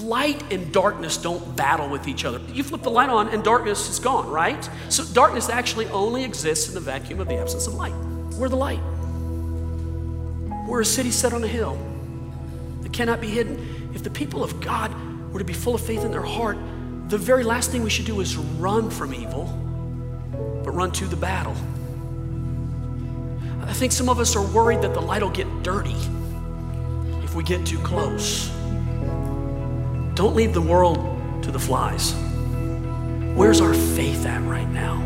Light and darkness don't battle with each other. You flip the light on and darkness is gone, right? So darkness actually only exists in the vacuum of the absence of light. We're the light. We're a city set on a hill that cannot be hidden. If the people of God were to be full of faith in their heart, the very last thing we should do is run from evil, but run to the battle. I think some of us are worried that the light will get dirty if we get too close. Don't leave the world to the flies. Where's our faith at right now?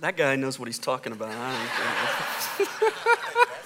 That guy knows what he's talking about.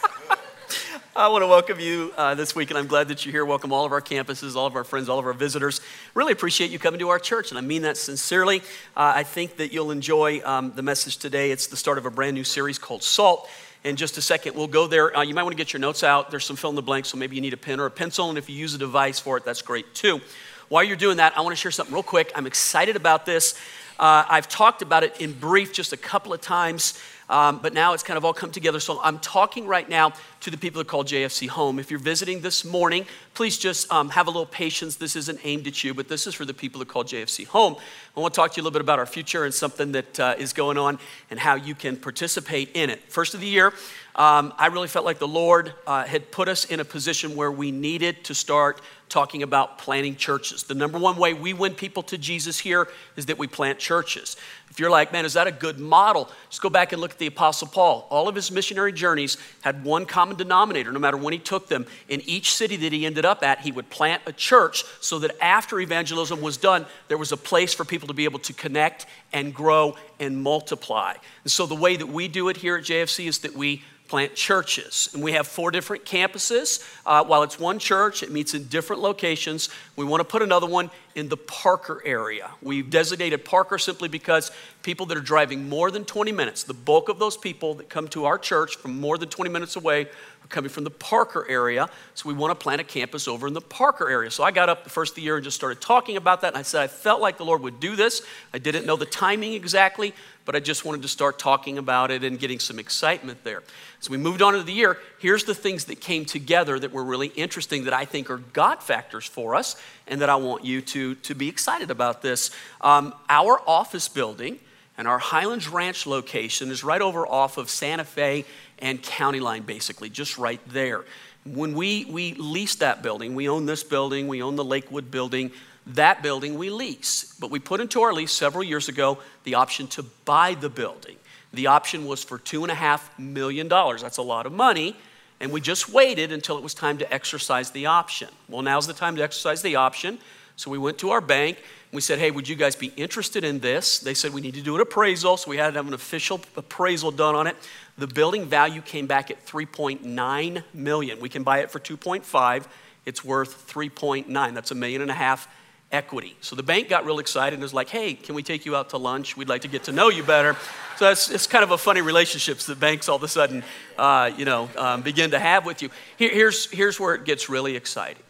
I want to welcome you uh, this week, and I'm glad that you're here. Welcome all of our campuses, all of our friends, all of our visitors. Really appreciate you coming to our church, and I mean that sincerely. Uh, I think that you'll enjoy um, the message today. It's the start of a brand new series called Salt. In just a second, we'll go there. Uh, you might want to get your notes out. There's some fill in the blanks, so maybe you need a pen or a pencil, and if you use a device for it, that's great too. While you're doing that, I want to share something real quick. I'm excited about this. Uh, I've talked about it in brief just a couple of times. Um, but now it's kind of all come together. So I'm talking right now to the people that call JFC home. If you're visiting this morning, please just um, have a little patience. This isn't aimed at you, but this is for the people that call JFC home. I want to talk to you a little bit about our future and something that uh, is going on and how you can participate in it. First of the year, um, I really felt like the Lord uh, had put us in a position where we needed to start talking about planting churches. The number one way we win people to Jesus here is that we plant churches. If you're like, man, is that a good model? Just go back and look at the Apostle Paul. All of his missionary journeys had one common denominator, no matter when he took them. In each city that he ended up at, he would plant a church so that after evangelism was done, there was a place for people to be able to connect and grow and multiply. And so the way that we do it here at JFC is that we plant churches. And we have four different campuses. Uh, while it's one church, it meets in different locations. We want to put another one in the Parker area. We've designated Parker simply because people that are driving more than 20 minutes, the bulk of those people that come to our church from more than 20 minutes away are coming from the Parker area. So we want to plant a campus over in the Parker area. So I got up the first of the year and just started talking about that. And I said, I felt like the Lord would do this. I didn't know the timing exactly, but I just wanted to start talking about it and getting some excitement there. So we moved on into the year, here's the things that came together that were really interesting that I think are God factors for us and that I want you to, to be excited about this. Um, our office building and our Highlands Ranch location is right over off of Santa Fe and County Line, basically, just right there. When we, we leased that building, we own this building, we own the Lakewood building, that building we lease. But we put into our lease several years ago the option to buy the building. The option was for $2.5 million. That's a lot of money. And we just waited until it was time to exercise the option. Well, now's the time to exercise the option. So we went to our bank we said, hey, would you guys be interested in this? They said we need to do an appraisal. So we had to have an official appraisal done on it. The building value came back at 3.9 million. We can buy it for 2.5. It's worth 3.9. That's a million and a half equity. So the bank got real excited and was like, hey, can we take you out to lunch? We'd like to get to know you better. So it's, it's kind of a funny relationships that banks all of a sudden, uh, you know, um, begin to have with you. Here, here's, here's where it gets really exciting.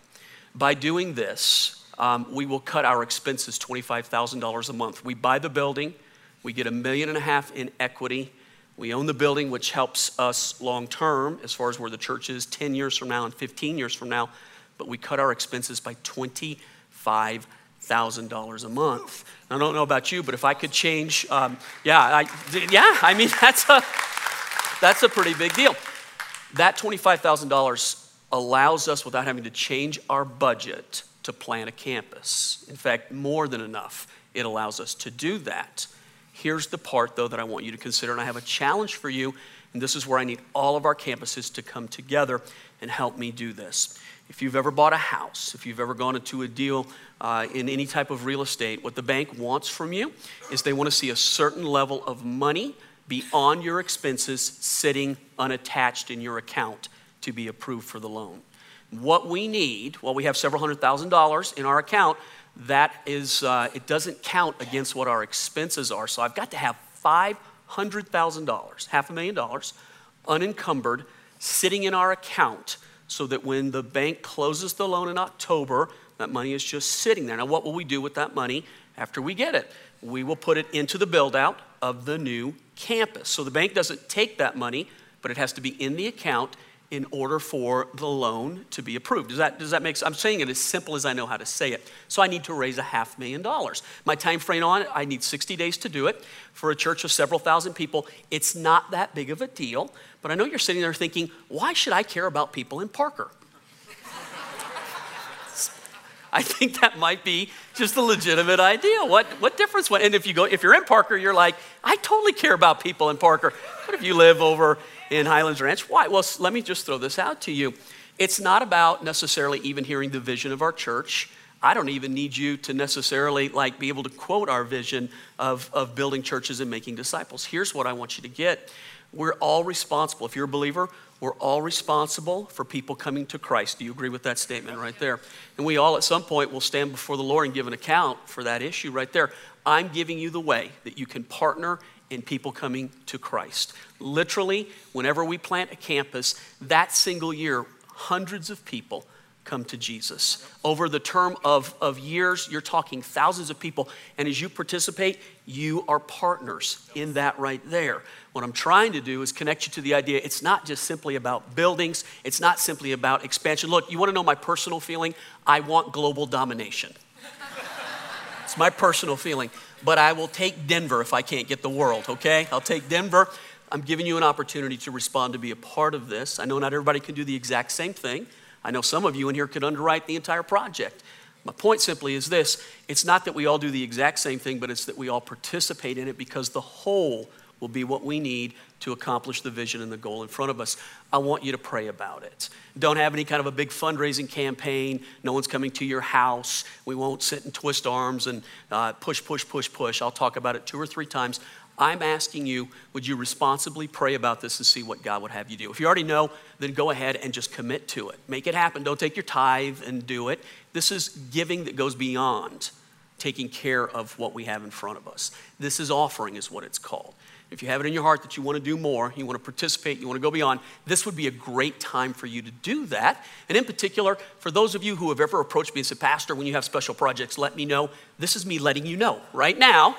By doing this, um, we will cut our expenses $25,000 a month. We buy the building, we get a million and a half in equity. We own the building, which helps us long term as far as where the church is 10 years from now and 15 years from now. But we cut our expenses by 20 $5,000 a month. I don't know about you, but if I could change, um, yeah, I, yeah, I mean, that's a, that's a pretty big deal. That $25,000 allows us, without having to change our budget, to plan a campus. In fact, more than enough. It allows us to do that. Here's the part, though, that I want you to consider, and I have a challenge for you, and this is where I need all of our campuses to come together and help me do this. If you've ever bought a house, if you've ever gone into a deal uh, in any type of real estate, what the bank wants from you is they want to see a certain level of money beyond your expenses sitting unattached in your account to be approved for the loan. What we need, well, we have several hundred thousand dollars in our account, that is, uh, it doesn't count against what our expenses are. So I've got to have $500,000, half a million dollars, unencumbered, sitting in our account so that when the bank closes the loan in October, that money is just sitting there. Now, what will we do with that money after we get it? we will put it into the build out of the new campus. So the bank doesn't take that money, but it has to be in the account in order for the loan to be approved. Does that, does that make sense? I'm saying it as simple as I know how to say it. So I need to raise a half million dollars. My time frame on it, I need 60 days to do it. For a church of several thousand people, it's not that big of a deal. But I know you're sitting there thinking, why should I care about people in Parker? I think that might be just a legitimate idea. What, what difference? And if you go, if you're in Parker, you're like, I totally care about people in Parker. What if you live over in Highlands Ranch. Why? Well, let me just throw this out to you. It's not about necessarily even hearing the vision of our church. I don't even need you to necessarily like be able to quote our vision of, of building churches and making disciples. Here's what I want you to get. We're all responsible. If you're a believer, we're all responsible for people coming to Christ. Do you agree with that statement right there? And we all at some point will stand before the Lord and give an account for that issue right there. I'm giving you the way that you can partner in people coming to Christ. Literally, whenever we plant a campus, that single year, hundreds of people come to Jesus. Over the term of, of years, you're talking thousands of people. And as you participate, you are partners in that right there. What I'm trying to do is connect you to the idea it's not just simply about buildings, it's not simply about expansion. Look, you want to know my personal feeling? I want global domination. it's my personal feeling but I will take Denver if I can't get the world, okay? I'll take Denver. I'm giving you an opportunity to respond to be a part of this. I know not everybody can do the exact same thing. I know some of you in here could underwrite the entire project. My point simply is this it's not that we all do the exact same thing, but it's that we all participate in it because the whole will be what we need to accomplish the vision and the goal in front of us. I want you to pray about it. Don't have any kind of a big fundraising campaign. No one's coming to your house. We won't sit and twist arms and uh, push, push, push, push. I'll talk about it two or three times. I'm asking you, would you responsibly pray about this and see what God would have you do? If you already know, then go ahead and just commit to it. Make it happen. Don't take your tithe and do it. This is giving that goes beyond taking care of what we have in front of us. This is offering, is what it's called if you have it in your heart that you want to do more, you want to participate, you want to go beyond, this would be a great time for you to do that. And in particular, for those of you who have ever approached me and said, Pastor, when you have special projects, let me know. This is me letting you know right now.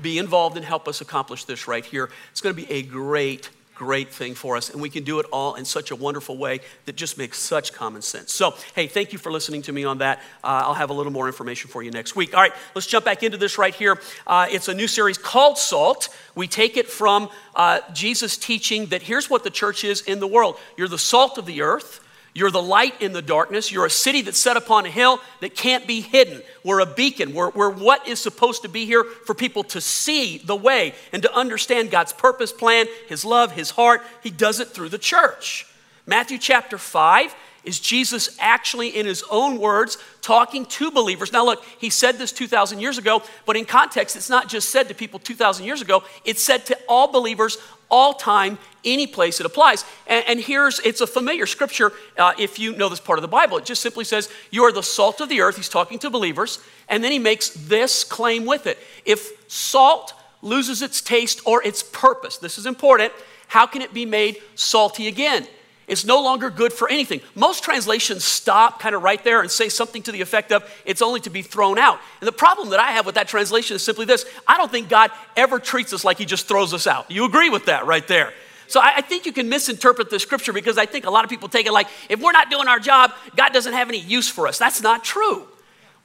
Be involved and help us accomplish this right here. It's going to be a great great thing for us. And we can do it all in such a wonderful way that just makes such common sense. So, hey, thank you for listening to me on that. Uh, I'll have a little more information for you next week. All right, let's jump back into this right here. Uh, it's a new series called Salt. We take it from uh, Jesus' teaching that here's what the church is in the world you're the salt of the earth. You're the light in the darkness. You're a city that's set upon a hill that can't be hidden. We're a beacon. We're, we're what is supposed to be here for people to see the way and to understand God's purpose, plan, His love, His heart. He does it through the church. Matthew chapter 5 is Jesus actually, in his own words, talking to believers. Now, look, he said this 2,000 years ago, but in context, it's not just said to people 2,000 years ago, it's said to all believers all time, any place it applies. And, and here's, it's a familiar scripture uh, if you know this part of the Bible. It just simply says, You are the salt of the earth. He's talking to believers. And then he makes this claim with it. If salt loses its taste or its purpose, this is important, how can it be made salty again? It's no longer good for anything. Most translations stop kind of right there and say something to the effect of, it's only to be thrown out. And the problem that I have with that translation is simply this I don't think God ever treats us like He just throws us out. You agree with that right there? So I, think you can misinterpret the scripture because I think a lot of people take it like, if we're not doing our job, God doesn't have any use for us. That's not true.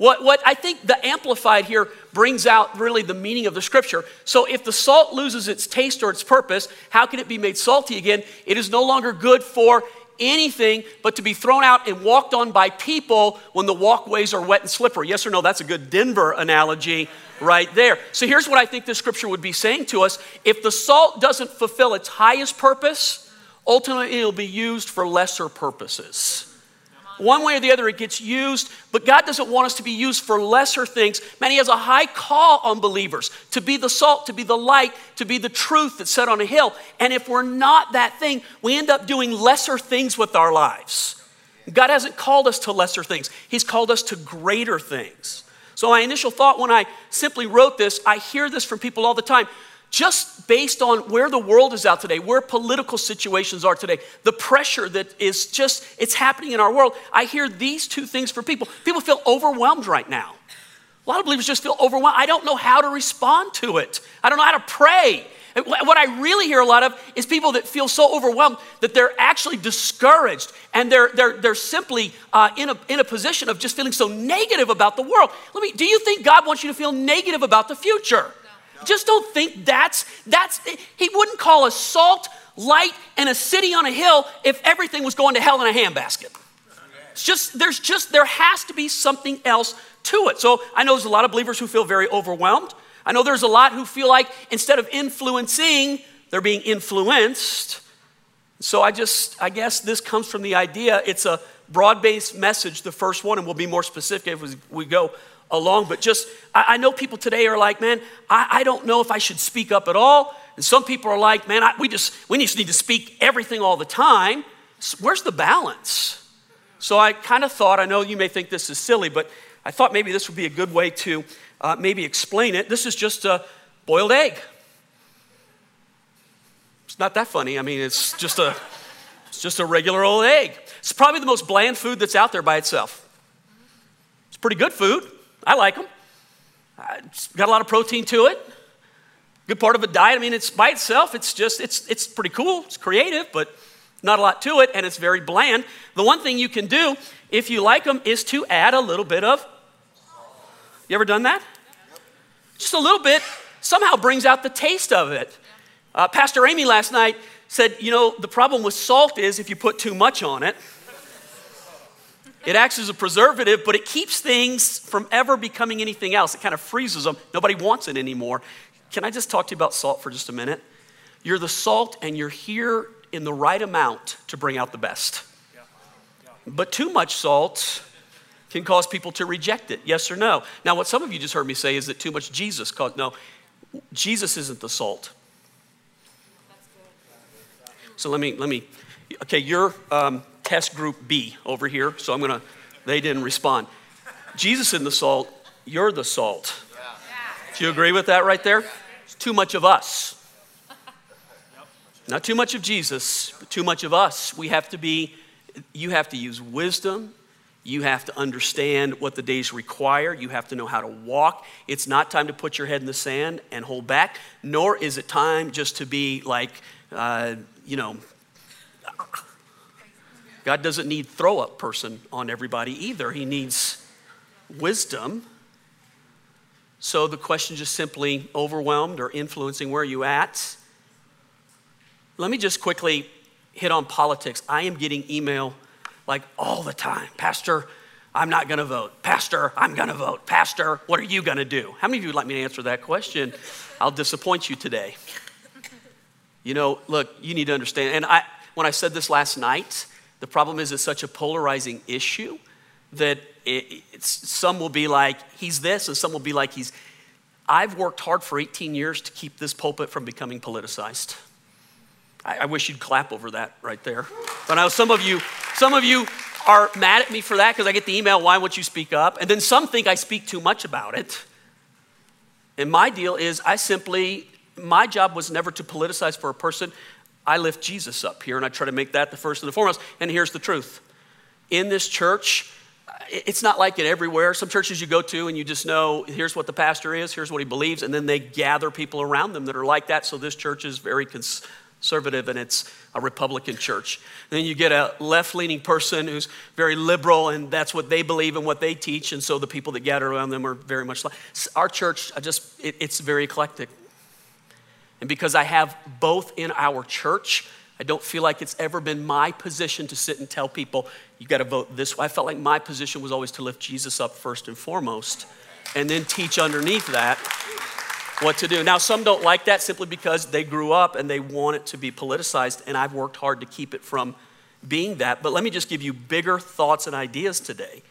What, what I think the Amplified here brings out really the meaning of the scripture. So, if the salt loses its taste or its purpose, how can it be made salty again? It is no longer good for anything but to be thrown out and walked on by people when the walkways are wet and slippery. Yes or no? That's a good Denver analogy right there. So, here's what I think this scripture would be saying to us if the salt doesn't fulfill its highest purpose, ultimately it'll be used for lesser purposes. One way or the other, it gets used, but God doesn't want us to be used for lesser things. Man, He has a high call on believers to be the salt, to be the light, to be the truth that's set on a hill. And if we're not that thing, we end up doing lesser things with our lives. God hasn't called us to lesser things, He's called us to greater things. So, my initial thought when I simply wrote this, I hear this from people all the time just based on where the world is out today, where political situations are today, the pressure that is just, it's happening in our world, I hear these two things for people. People feel overwhelmed right now. A lot of believers just feel overwhelmed. I don't know how to respond to it. I don't know how to pray. What I really hear a lot of is people that feel so overwhelmed that they're actually discouraged and they're, they're, they're simply uh, in, a, in a position of just feeling so negative about the world. Let me, do you think God wants you to feel negative about the future? Just don't think that's, that's, He wouldn't call us salt, light, and a city on a hill if everything was going to hell in a handbasket. It's just, there's just, there has to be something else to it. So I know there's a lot of believers who feel very overwhelmed. I know there's a lot who feel like instead of influencing, they're being influenced. So I just, I guess this comes from the idea it's a broad based message, the first one, and we'll be more specific as we go along. But just, I, I know people today are like, man, I, I, don't know if I should speak up at all. And some people are like, man, I, we just, we just need to speak everything all the time. So where's the balance? So I kind of thought, I know you may think this is silly, but I thought maybe this would be a good way to uh, maybe explain it. This is just a boiled egg. It's not that funny. I mean, it's just a, it's just a regular old egg. It's probably the most bland food that's out there by itself. It's pretty good food. I like them. It's got a lot of protein to it. Good part of a diet. I mean, it's by itself. It's just, it's, it's pretty cool. It's creative, but not a lot to it, and it's very bland. The one thing you can do if you like them is to add a little bit of. You ever done that? Just a little bit somehow brings out the taste of it. Uh, Pastor Amy last night said, you know, the problem with salt is if you put too much on it, it acts as a preservative, but it keeps things from ever becoming anything else. It kind of freezes them. Nobody wants it anymore. Can I just talk to you about salt for just a minute? You're the salt, and you're here in the right amount to bring out the best. But too much salt can cause people to reject it. Yes or no? Now, what some of you just heard me say is that too much Jesus caused. No, Jesus isn't the salt. So let me, let me, okay, you're um, test group B over here, so I'm gonna, they didn't respond. Jesus in the salt, you're the salt. Do you agree with that right there? It's too much of us. Not too much of Jesus, but too much of us. We have to be, you have to use wisdom you have to understand what the days require. You have to know how to walk. It's not time to put your head in the sand and hold back, nor is it time just to be like, uh, you know, God doesn't need throw up person on everybody either. He needs wisdom. So the question just simply overwhelmed or influencing where are you at. Let me just quickly hit on politics. I am getting email like all the time. Pastor, I'm not going to vote. Pastor, I'm going to vote. Pastor, what are you going to do? How many of you would like me to answer that question? I'll disappoint you today. You know, look, you need to understand. And I, when I said this last night, the problem is it's such a polarizing issue that it, some will be like, he's this, and some will be like, he's. I've worked hard for 18 years to keep this pulpit from becoming politicized. I, I wish you'd clap over that right there. But now some of you, some of you are mad at me for that because I get the email, why won't you speak up? And then some think I speak too much about it. And my deal is I simply, my job was never to politicize for a person. I lift Jesus up here and I try to make that the first and the foremost. And here's the truth in this church, it's not like it everywhere. Some churches you go to and you just know here's what the pastor is, here's what he believes, and then they gather people around them that are like that. So this church is very conservative and it's a Republican church. And then you get a left leaning person who's very liberal and that's what they believe and what they teach. And so the people that gather around them are very much like our church, I just, it, it's very eclectic. And because I have both in our church, I don't feel like it's ever been my position to sit and tell people, you got to vote this way. I felt like my position was always to lift Jesus up first and foremost and then teach underneath that what to do. Now, some don't like that simply because they grew up and they want it to be politicized, and I've worked hard to keep it from being that. But let me just give you bigger thoughts and ideas today.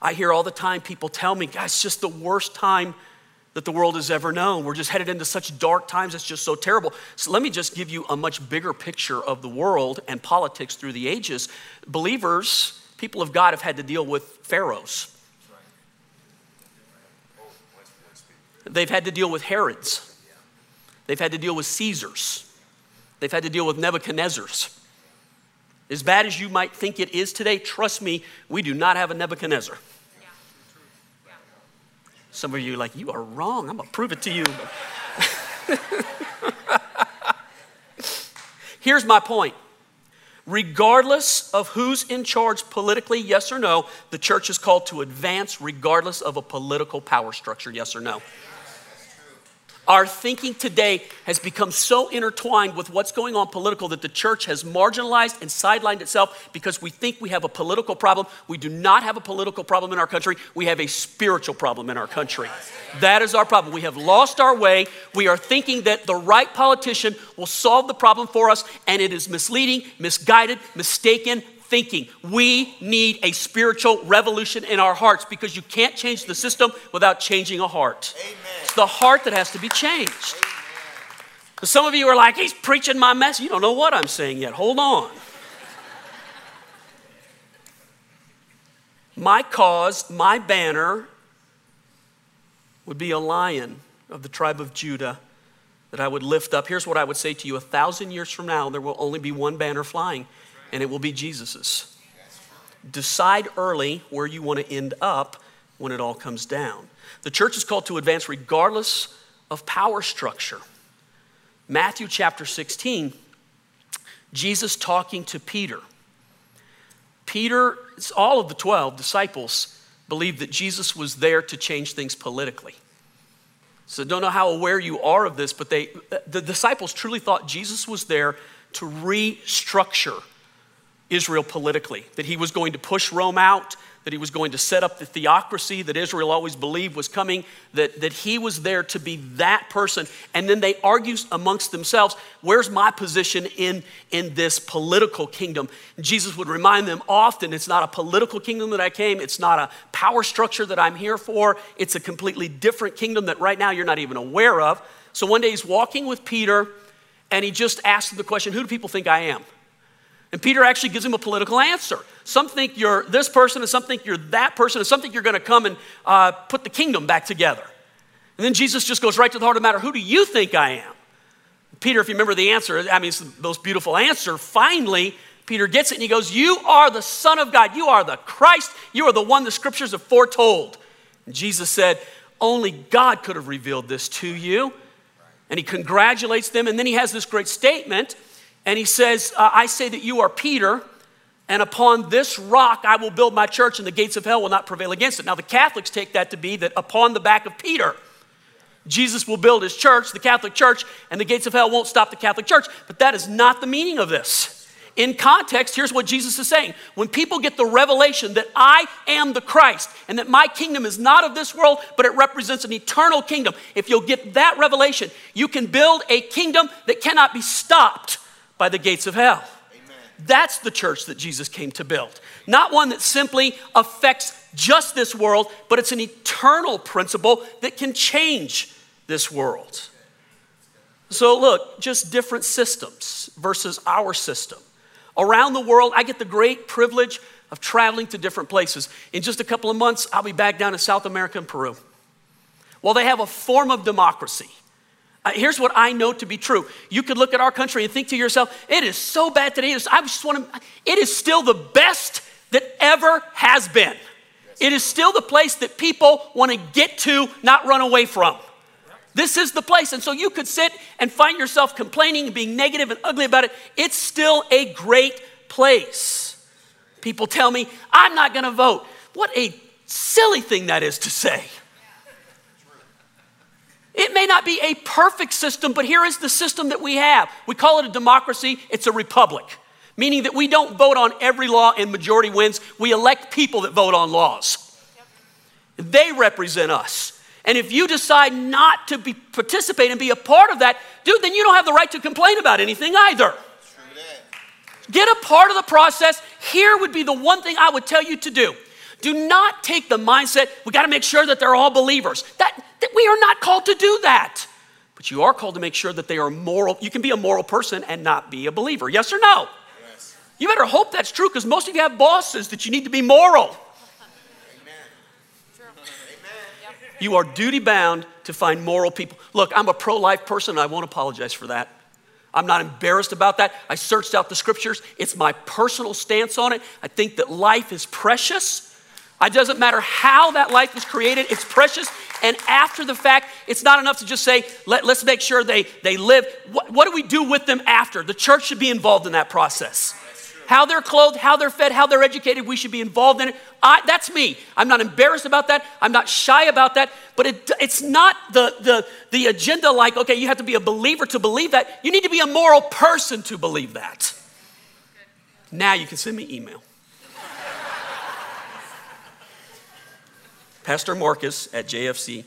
I hear all the time people tell me, guys, it's just the worst time that the world has ever known. We're just headed into such dark times, it's just so terrible. So let me just give you a much bigger picture of the world and politics through the ages. Believers, people of God, have had to deal with pharaohs They've had to deal with Herods. They've had to deal with Caesars. They've had to deal with Nebuchadnezzars. As bad as you might think it is today, trust me, we do not have a Nebuchadnezzar. Some of you are like, you are wrong. I'm going to prove it to you. Here's my point. Regardless of who's in charge politically, yes or no, the church is called to advance regardless of a political power structure, yes or no. Our thinking today has become so intertwined with what's going on political that the church has marginalized and sidelined itself because we think we have a political problem. We do not have a political problem in our country. We have a spiritual problem in our country. That is our problem. We have lost our way. We are thinking that the right politician will solve the problem for us, and it is misleading, misguided, mistaken, thinking. We need a spiritual revolution in our hearts because you can't change the system without changing a heart. Amen. It's the heart that has to be changed. Some of you are like, he's preaching my message. You don't know what I'm saying yet. Hold on. My cause, my banner would be a lion of the tribe of Judah that I would lift up. Here's what I would say to you a thousand years from now, there will only be one banner flying and it will be Jesus's. Decide early where you want to end up when it all comes down. The church is called to advance regardless of power structure. Matthew chapter 16, Jesus talking to Peter. Peter, all of the 12 disciples believed that Jesus was there to change things politically. So don't know how aware you are of this, but they the disciples truly thought Jesus was there to restructure Israel politically, that he was going to push Rome out, that he was going to set up the theocracy that Israel always believed was coming, that, that he was there to be that person. And then they argue amongst themselves, where's my position in, in this political kingdom? Jesus would remind them often, it's not a political kingdom that I came, it's not a power structure that I'm here for, it's a completely different kingdom that right now you're not even aware of. So one day he's walking with Peter and he just asked the question, who do people think I am? And Peter actually gives him a political answer. Some think you're this person, and some think you're that person, and some think you're going to come and uh, put the kingdom back together. And then Jesus just goes right to the heart of the matter who do you think I am? Peter, if you remember the answer, I mean, it's the most beautiful answer. Finally, Peter gets it and he goes, You are the Son of God. You are the Christ. You are the one the scriptures have foretold. And Jesus said, Only God could have revealed this to you. And he congratulates them. And then he has this great statement and he says, uh, I say that you are Peter, and upon this rock I will build my church, and the gates of hell will not prevail against it. Now, the Catholics take that to be that upon the back of Peter, Jesus will build his church, the Catholic Church, and the gates of hell won't stop the Catholic Church. But that is not the meaning of this. In context, here's what Jesus is saying. When people get the revelation that I am the Christ and that my kingdom is not of this world, but it represents an eternal kingdom, if you'll get that revelation, you can build a kingdom that cannot be stopped by the gates of hell. Amen. That's the church that Jesus came to build. Not one that simply affects just this world, but it's an eternal principle that can change this world. So, look, just different systems versus our system. Around the world, I get the great privilege of traveling to different places. In just a couple of months, I'll be back down in South America and Peru. Well, they have a form of democracy. Here's what I know to be true. You could look at our country and think to yourself, it is so bad today. I just want to, it is still the best that ever has been. It is still the place that people want to get to, not run away from. This is the place. And so you could sit and find yourself complaining and being negative and ugly about it. It's still a great place. People tell me, I'm not going to vote. What a silly thing that is to say. Not be a perfect system, but here is the system that we have. We call it a democracy, it's a republic, meaning that we don't vote on every law and majority wins. We elect people that vote on laws. They represent us. And if you decide not to be, participate and be a part of that, dude, then you don't have the right to complain about anything either. Get a part of the process. Here would be the one thing I would tell you to do. Do not take the mindset, we got to make sure that they're all believers. That, that we are not called to do that. But you are called to make sure that they are moral. You can be a moral person and not be a believer. Yes or no? Yes. You better hope that's true because most of you have bosses that you need to be moral. You are duty bound to find moral people. Look, I'm a pro life person I won't apologize for that. I'm not embarrassed about that. I searched out the scriptures, it's my personal stance on it. I think that life is precious. It doesn't matter how that life was created, it's precious. And after the fact, it's not enough to just say, Let, us make sure they, they live. What, what do we do with them after? The church should be involved in that process. How they're clothed, how they're fed, how they're educated, we should be involved in it. I, that's me. I'm not embarrassed about that. I'm not shy about that. But it, it's not the, the, the agenda like, okay, you have to be a believer to believe that. You need to be a moral person to believe that. Now you can send me email. Pastor Marcus at JFC.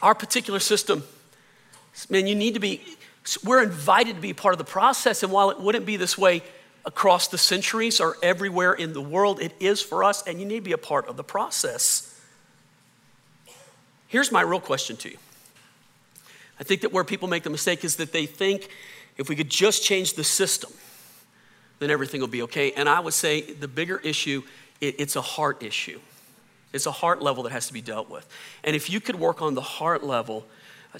Our particular system, man, you need to be, we're invited to be part of the process. And while it wouldn't be this way across the centuries or everywhere in the world, it is for us, and you need to be a part of the process. Here's my real question to you. I think that where people make the mistake is that they think if we could just change the system, then everything will be okay. And I would say the bigger issue, it, it's a heart issue. It's a heart level that has to be dealt with. And if you could work on the heart level, uh,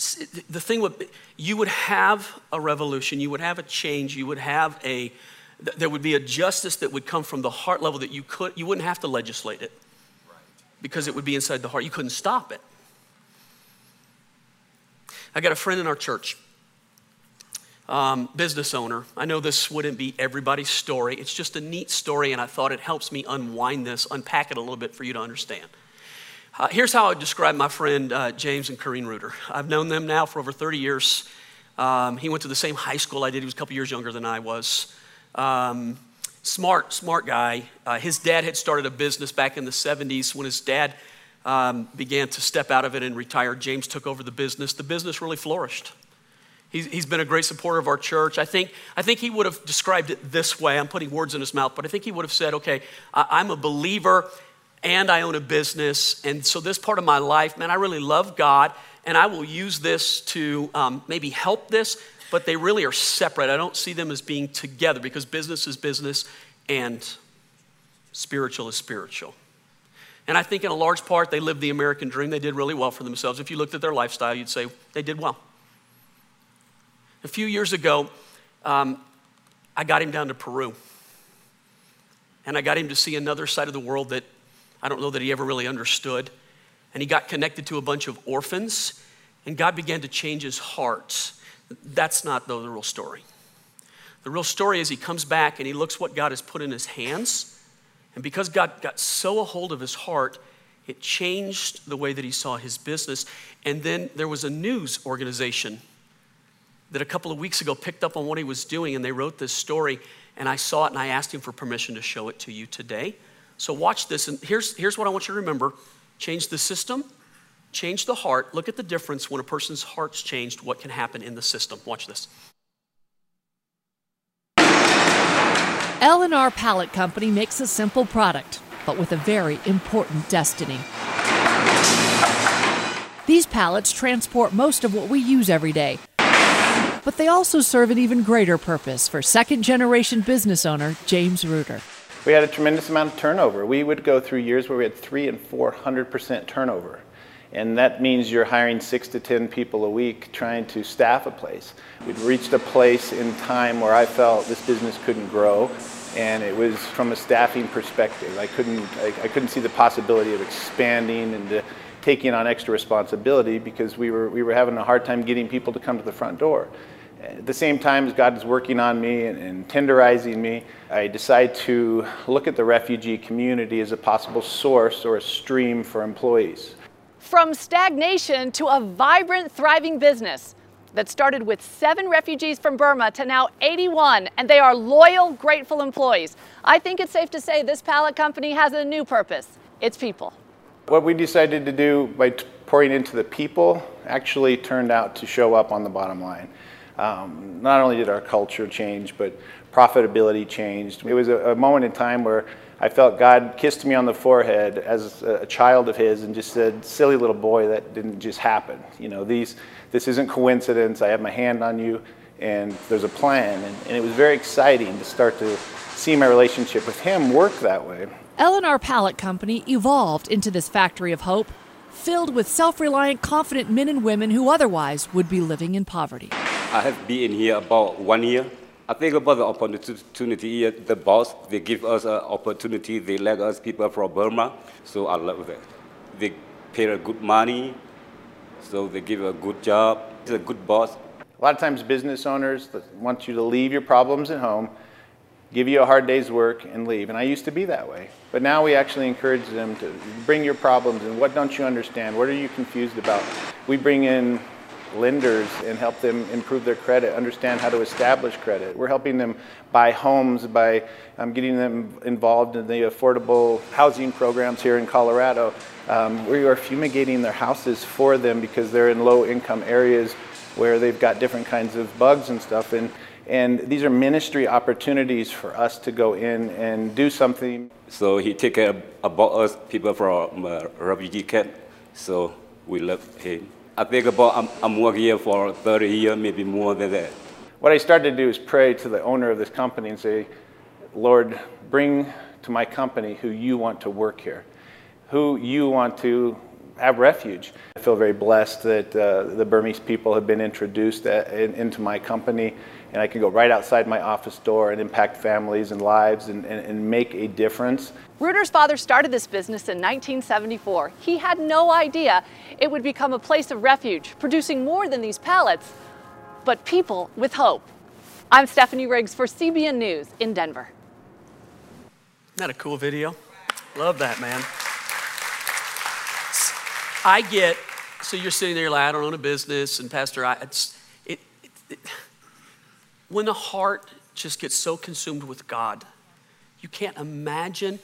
the thing would, you would have a revolution, you would have a change, you would have a, there would be a justice that would come from the heart level that you could, you wouldn't have to legislate it because it would be inside the heart. You couldn't stop it. I got a friend in our church um, business owner. I know this wouldn't be everybody's story. It's just a neat story, and I thought it helps me unwind this, unpack it a little bit for you to understand. Uh, here's how I would describe my friend uh, James and Corrine Reuter. I've known them now for over 30 years. Um, he went to the same high school I did. He was a couple years younger than I was. Um, smart, smart guy. Uh, his dad had started a business back in the 70s when his dad um, began to step out of it and retire. James took over the business. The business really flourished. He's, he's been a great supporter of our church. I think, I think he would have described it this way. I'm putting words in his mouth, but I think he would have said, okay, I, am a believer and I own a business. And so, this part of my life, man, I really love God and I will use this to um, maybe help this, but they really are separate. I don't see them as being together because business is business and spiritual is spiritual. And I think in a large part, they lived the American dream. They did really well for themselves. If you looked at their lifestyle, you'd say they did well. A few years ago, um, I got him down to Peru. And I got him to see another side of the world that I don't know that he ever really understood. And he got connected to a bunch of orphans, and God began to change his heart. That's not, though, the real story. The real story is he comes back and he looks what God has put in his hands. And because God got so a hold of his heart, it changed the way that he saw his business. And then there was a news organization that a couple of weeks ago picked up on what he was doing and they wrote this story and I saw it and I asked him for permission to show it to you today. So watch this and here's, here's what I want you to remember change the system, change the heart. Look at the difference when a person's heart's changed, what can happen in the system. Watch this. L&R Pallet Company makes a simple product, but with a very important destiny. These pallets transport most of what we use every day but they also serve an even greater purpose for second generation business owner James Reuter. We had a tremendous amount of turnover. We would go through years where we had three and 400% turnover. And that means you're hiring six to 10 people a week trying to staff a place. We'd reached a place in time where I felt this business couldn't grow. And it was from a staffing perspective. I couldn't, I, I couldn't see the possibility of expanding and uh, taking on extra responsibility because we were, we were having a hard time getting people to come to the front door. At the same time as God is working on me and, and tenderizing me, I decide to look at the refugee community as a possible source or a stream for employees. From stagnation to a vibrant, thriving business that started with seven refugees from Burma to now 81, and they are loyal, grateful employees. I think it's safe to say this pallet company has a new purpose it's people. What we decided to do by pouring into the people actually turned out to show up on the bottom line. Um, not only did our culture change, but profitability changed. It was a, a, moment in time where I felt God kissed me on the forehead as a, a, child of His and just said, "Silly little boy, that didn't just happen. You know, these, this isn't coincidence. I have my hand on you, and there's a plan." And, and it was very exciting to start to see my relationship with Him work that way. L&R Pallet Company evolved into this factory of hope, filled with self-reliant, confident men and women who otherwise would be living in poverty. I have been here about one year. I think about the opportunity here. The boss, they give us an opportunity. They let us people from Burma. So I love that. They pay a good money. So they give a good job. He's a good boss. A lot of times business owners want you to leave your problems at home, give you a hard day's work and leave. And I used to be that way. But now we actually encourage them to bring your problems and what don't you understand? What are you confused about? We bring in lenders and help them improve their credit, understand how to establish credit. We're helping them buy homes by um, getting them involved in the affordable housing programs here in Colorado. Um, we are fumigating their houses for them because they're in low income areas where they've got different kinds of bugs and stuff. And, and these are ministry opportunities for us to go in and do something. So he take care about us, people from uh, refugee camp. So we love him. I think about I'm, I'm working here for 30 years, maybe more than that. What I started to do is pray to the owner of this company and say, Lord, bring to my company who you want to work here, who you want to have refuge. I feel very blessed that uh, the Burmese people have been introduced at, uh, in, into my company, and I can go right outside my office door and impact families and lives and, and, and make a difference. Reuter's father started this business in 1974. He had no idea it would become a place of refuge, producing more than these pallets, but people with hope. I'm Stephanie Riggs for CBN News in Denver. Isn't that a cool video? Love that, man. I get, so you're sitting there like, I don't own a business, and Pastor, I, it's, it, it, it, when the heart just gets so consumed with God, you can't imagine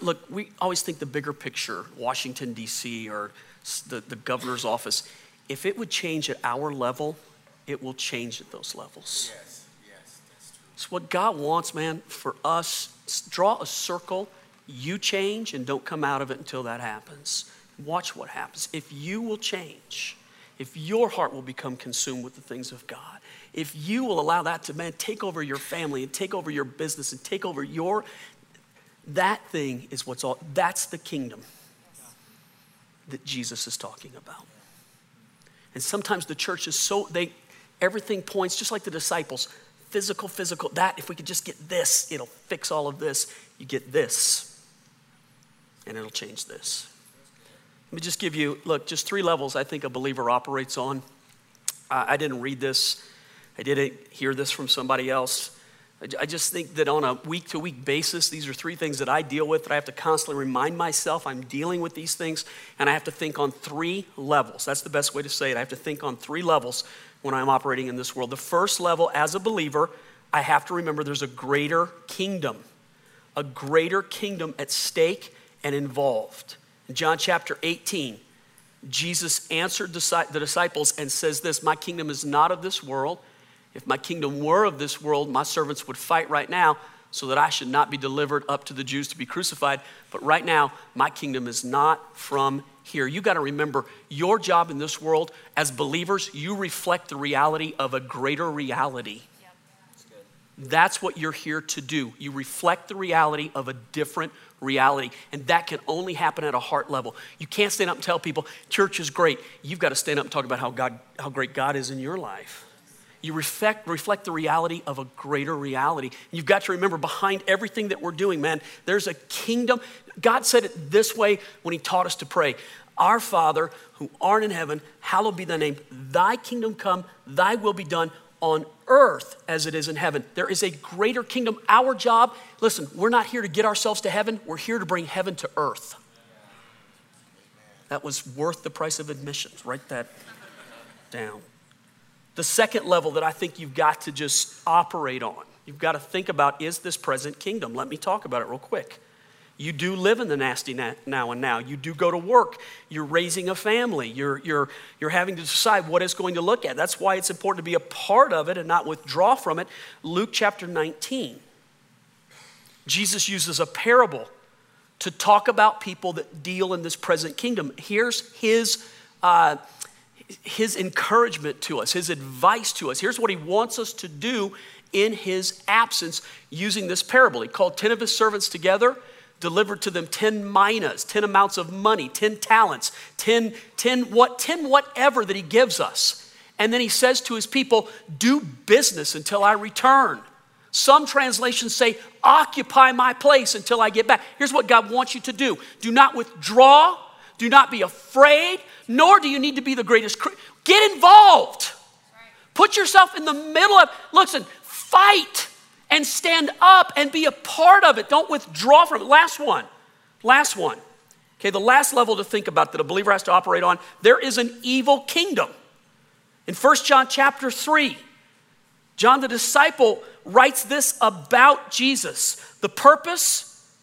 Look, we always think the bigger picture, Washington, D.C., or the, the governor's office. If it would change at our level, it will change at those levels. Yes, yes, that's true. So, what God wants, man, for us, draw a circle. You change and don't come out of it until that happens. Watch what happens. If you will change, if your heart will become consumed with the things of God, if you will allow that to, man, take over your family and take over your business and take over your that thing is what's all, that's the kingdom that Jesus is talking about. And sometimes the church is so, they, everything points, just like the disciples, physical, physical, that, if we could just get this, it'll fix all of this. You get this, and it'll change this. Let me just give you, look, just three levels I think a believer operates on. Uh, I didn't read this, I didn't hear this from somebody else. I just think that on a week to week basis, these are three things that I deal with that I have to constantly remind myself I'm dealing with these things, and I have to think on three levels. That's the best way to say it. I have to think on three levels when I'm operating in this world. The first level, as a believer, I have to remember there's a greater kingdom, a greater kingdom at stake and involved. In John chapter 18, Jesus answered the disciples and says this My kingdom is not of this world. If my kingdom were of this world, my servants would fight right now so that I should not be delivered up to the Jews to be crucified. But right now, my kingdom is not from here. You got to remember your job in this world as believers, you reflect the reality of a greater reality. That's what you're here to do. You reflect the reality of a different reality. And that can only happen at a heart level. You can't stand up and tell people, church is great. You've got to stand up and talk about how, God, how great God is in your life you reflect, reflect the reality of a greater reality. You've got to remember behind everything that we're doing, man, there's a kingdom. God said it this way when He taught us to pray Our Father, who art in heaven, hallowed be thy name. Thy kingdom come, thy will be done on earth as it is in heaven. There is a greater kingdom. Our job, listen, we're not here to get ourselves to heaven, we're here to bring heaven to earth. That was worth the price of admissions. Write that down. The second level that I think you've got to just operate on, you've got to think about is this present kingdom? Let me talk about it real quick. You do live in the nasty now and now. You do go to work. You're raising a family. You're, you're, you're having to decide what it's going to look at. That's why it's important to be a part of it and not withdraw from it. Luke chapter 19. Jesus uses a parable to talk about people that deal in this present kingdom. Here's his uh, his encouragement to us, his advice to us. Here's what he wants us to do in his absence using this parable. He called 10 of his servants together, delivered to them 10 minas, 10 amounts of money, 10 talents, 10, 10 what 10 whatever that he gives us. And then he says to his people, Do business until I return. Some translations say, Occupy my place until I get back. Here's what God wants you to do do not withdraw, do not be afraid, nor do you need to be the greatest. Get involved. Put yourself in the middle of, listen, fight and stand up and be a part of it. Don't withdraw from it. Last one. Last one. Okay, the last level to think about that a believer has to operate on there is an evil kingdom. In 1 John chapter 3, John the disciple writes this about Jesus the purpose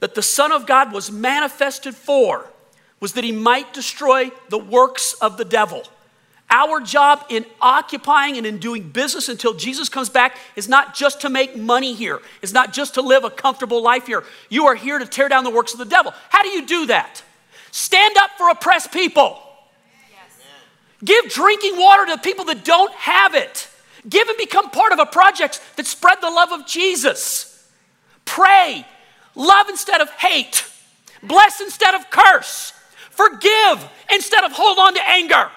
that the Son of God was manifested for was that he might destroy the works of the devil. Our job in occupying and in doing business until Jesus comes back is not just to make money here. It's not just to live a comfortable life here. You are here to tear down the works of the devil. How do you do that? Stand up for oppressed people. Give drinking water to people that don't have it. Give and become part of a project that spread the love of Jesus. Pray. Love instead of hate. Bless instead of curse. Forgive instead of hold on to anger.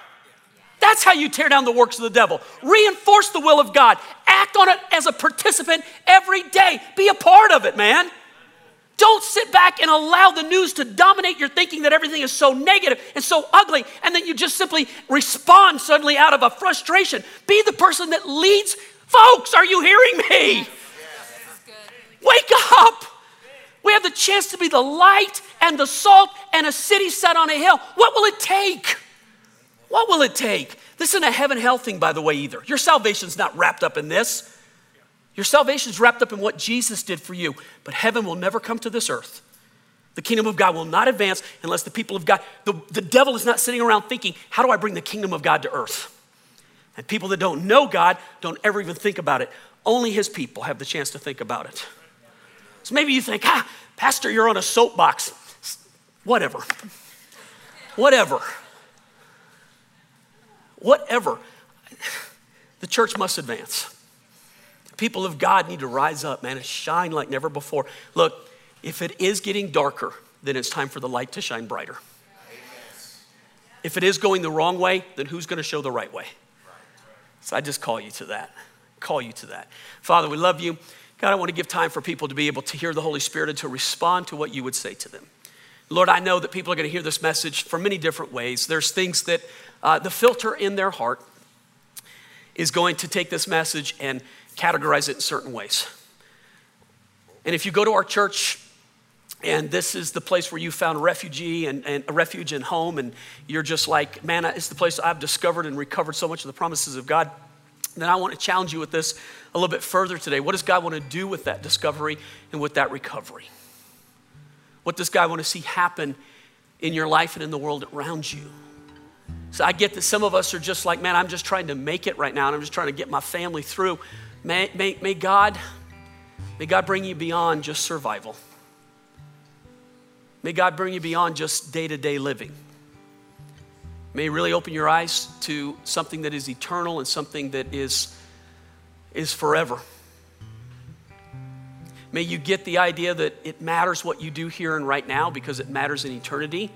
That's how you tear down the works of the devil. Reinforce the will of God. Act on it as a participant every day. Be a part of it, man. Don't sit back and allow the news to dominate your thinking that everything is so negative and so ugly, and then you just simply respond suddenly out of a frustration. Be the person that leads. Folks, are you hearing me? Wake up. We have the chance to be the light and the salt and a city set on a hill. What will it take? What will it take? This isn't a heaven hell thing, by the way, either. Your salvation's not wrapped up in this. Your salvation's wrapped up in what Jesus did for you. But heaven will never come to this earth. The kingdom of God will not advance unless the people of God, the, the devil is not sitting around thinking, how do I bring the kingdom of God to earth? And people that don't know God don't ever even think about it. Only his people have the chance to think about it. So maybe you think, ah, Pastor, you're on a soapbox. Whatever. Whatever whatever. The church must advance. People of God need to rise up, man, and shine like never before. Look, if it is getting darker, then it's time for the light to shine brighter. If it is going the wrong way, then who's going to show the right way? So I just call you to that. Call you to that. Father, we love you. God, I want to give time for people to be able to hear the Holy Spirit and to respond to what you would say to them. Lord, I know that people are going to hear this message for many different ways. There's things that uh, the filter in their heart is going to take this message and categorize it in certain ways. And if you go to our church, and this is the place where you found refugee and, and a refuge and home, and you're just like, man, it's the place I've discovered and recovered so much of the promises of God. Then I want to challenge you with this a little bit further today. What does God want to do with that discovery and with that recovery? What does God want to see happen in your life and in the world around you? So I get that some of us are just like, man, I'm just trying to make it right now, and I'm just trying to get my family through. May, may, may God, may God bring you beyond just survival. May God bring you beyond just day-to-day living. May He really open your eyes to something that is eternal and something that is, is forever. May you get the idea that it matters what you do here and right now because it matters in eternity.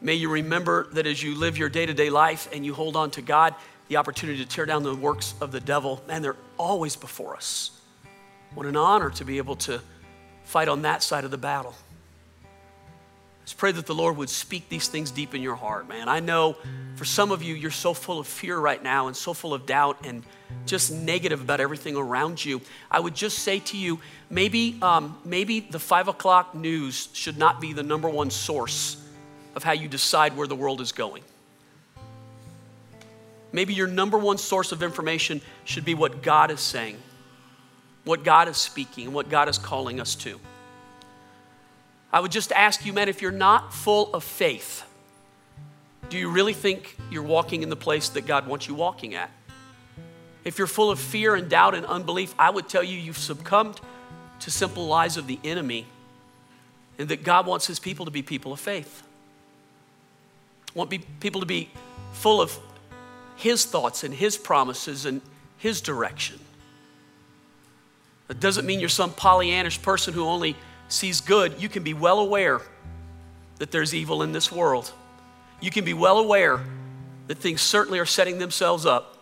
May you remember that as you live your day to day life and you hold on to God, the opportunity to tear down the works of the devil, man, they're always before us. What an honor to be able to fight on that side of the battle. Let's pray that the Lord would speak these things deep in your heart, man. I know for some of you, you're so full of fear right now and so full of doubt and just negative about everything around you. I would just say to you, maybe, um, maybe the five o'clock news should not be the number one source of how you decide where the world is going. Maybe your number one source of information should be what God is saying, what God is speaking, and what God is calling us to. I would just ask you, man, if you're not full of faith, do you really think you're walking in the place that God wants you walking at? If you're full of fear and doubt and unbelief, I would tell you you've succumbed to simple lies of the enemy and that God wants his people to be people of faith want people to be full of His thoughts and His promises and His direction. That doesn't mean you're some Pollyannish person who only sees good. You can be well aware that there's evil in this world. You can be well aware that things certainly are setting themselves up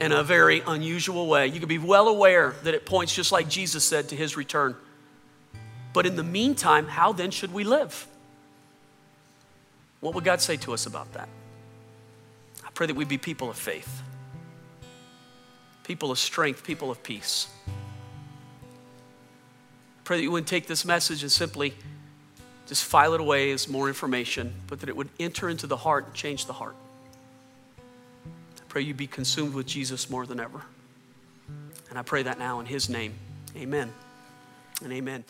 in a very unusual way. You can be well aware that it points just like Jesus said to his return. But in the meantime, how then should we live? What would God say to us about that? I pray that we be people of faith, people of strength, people of peace. I pray that you wouldn't take this message and simply just file it away as more information, but that it would enter into the heart and change the heart. I pray you be consumed with Jesus more than ever. And I pray that now in his name. Amen and amen.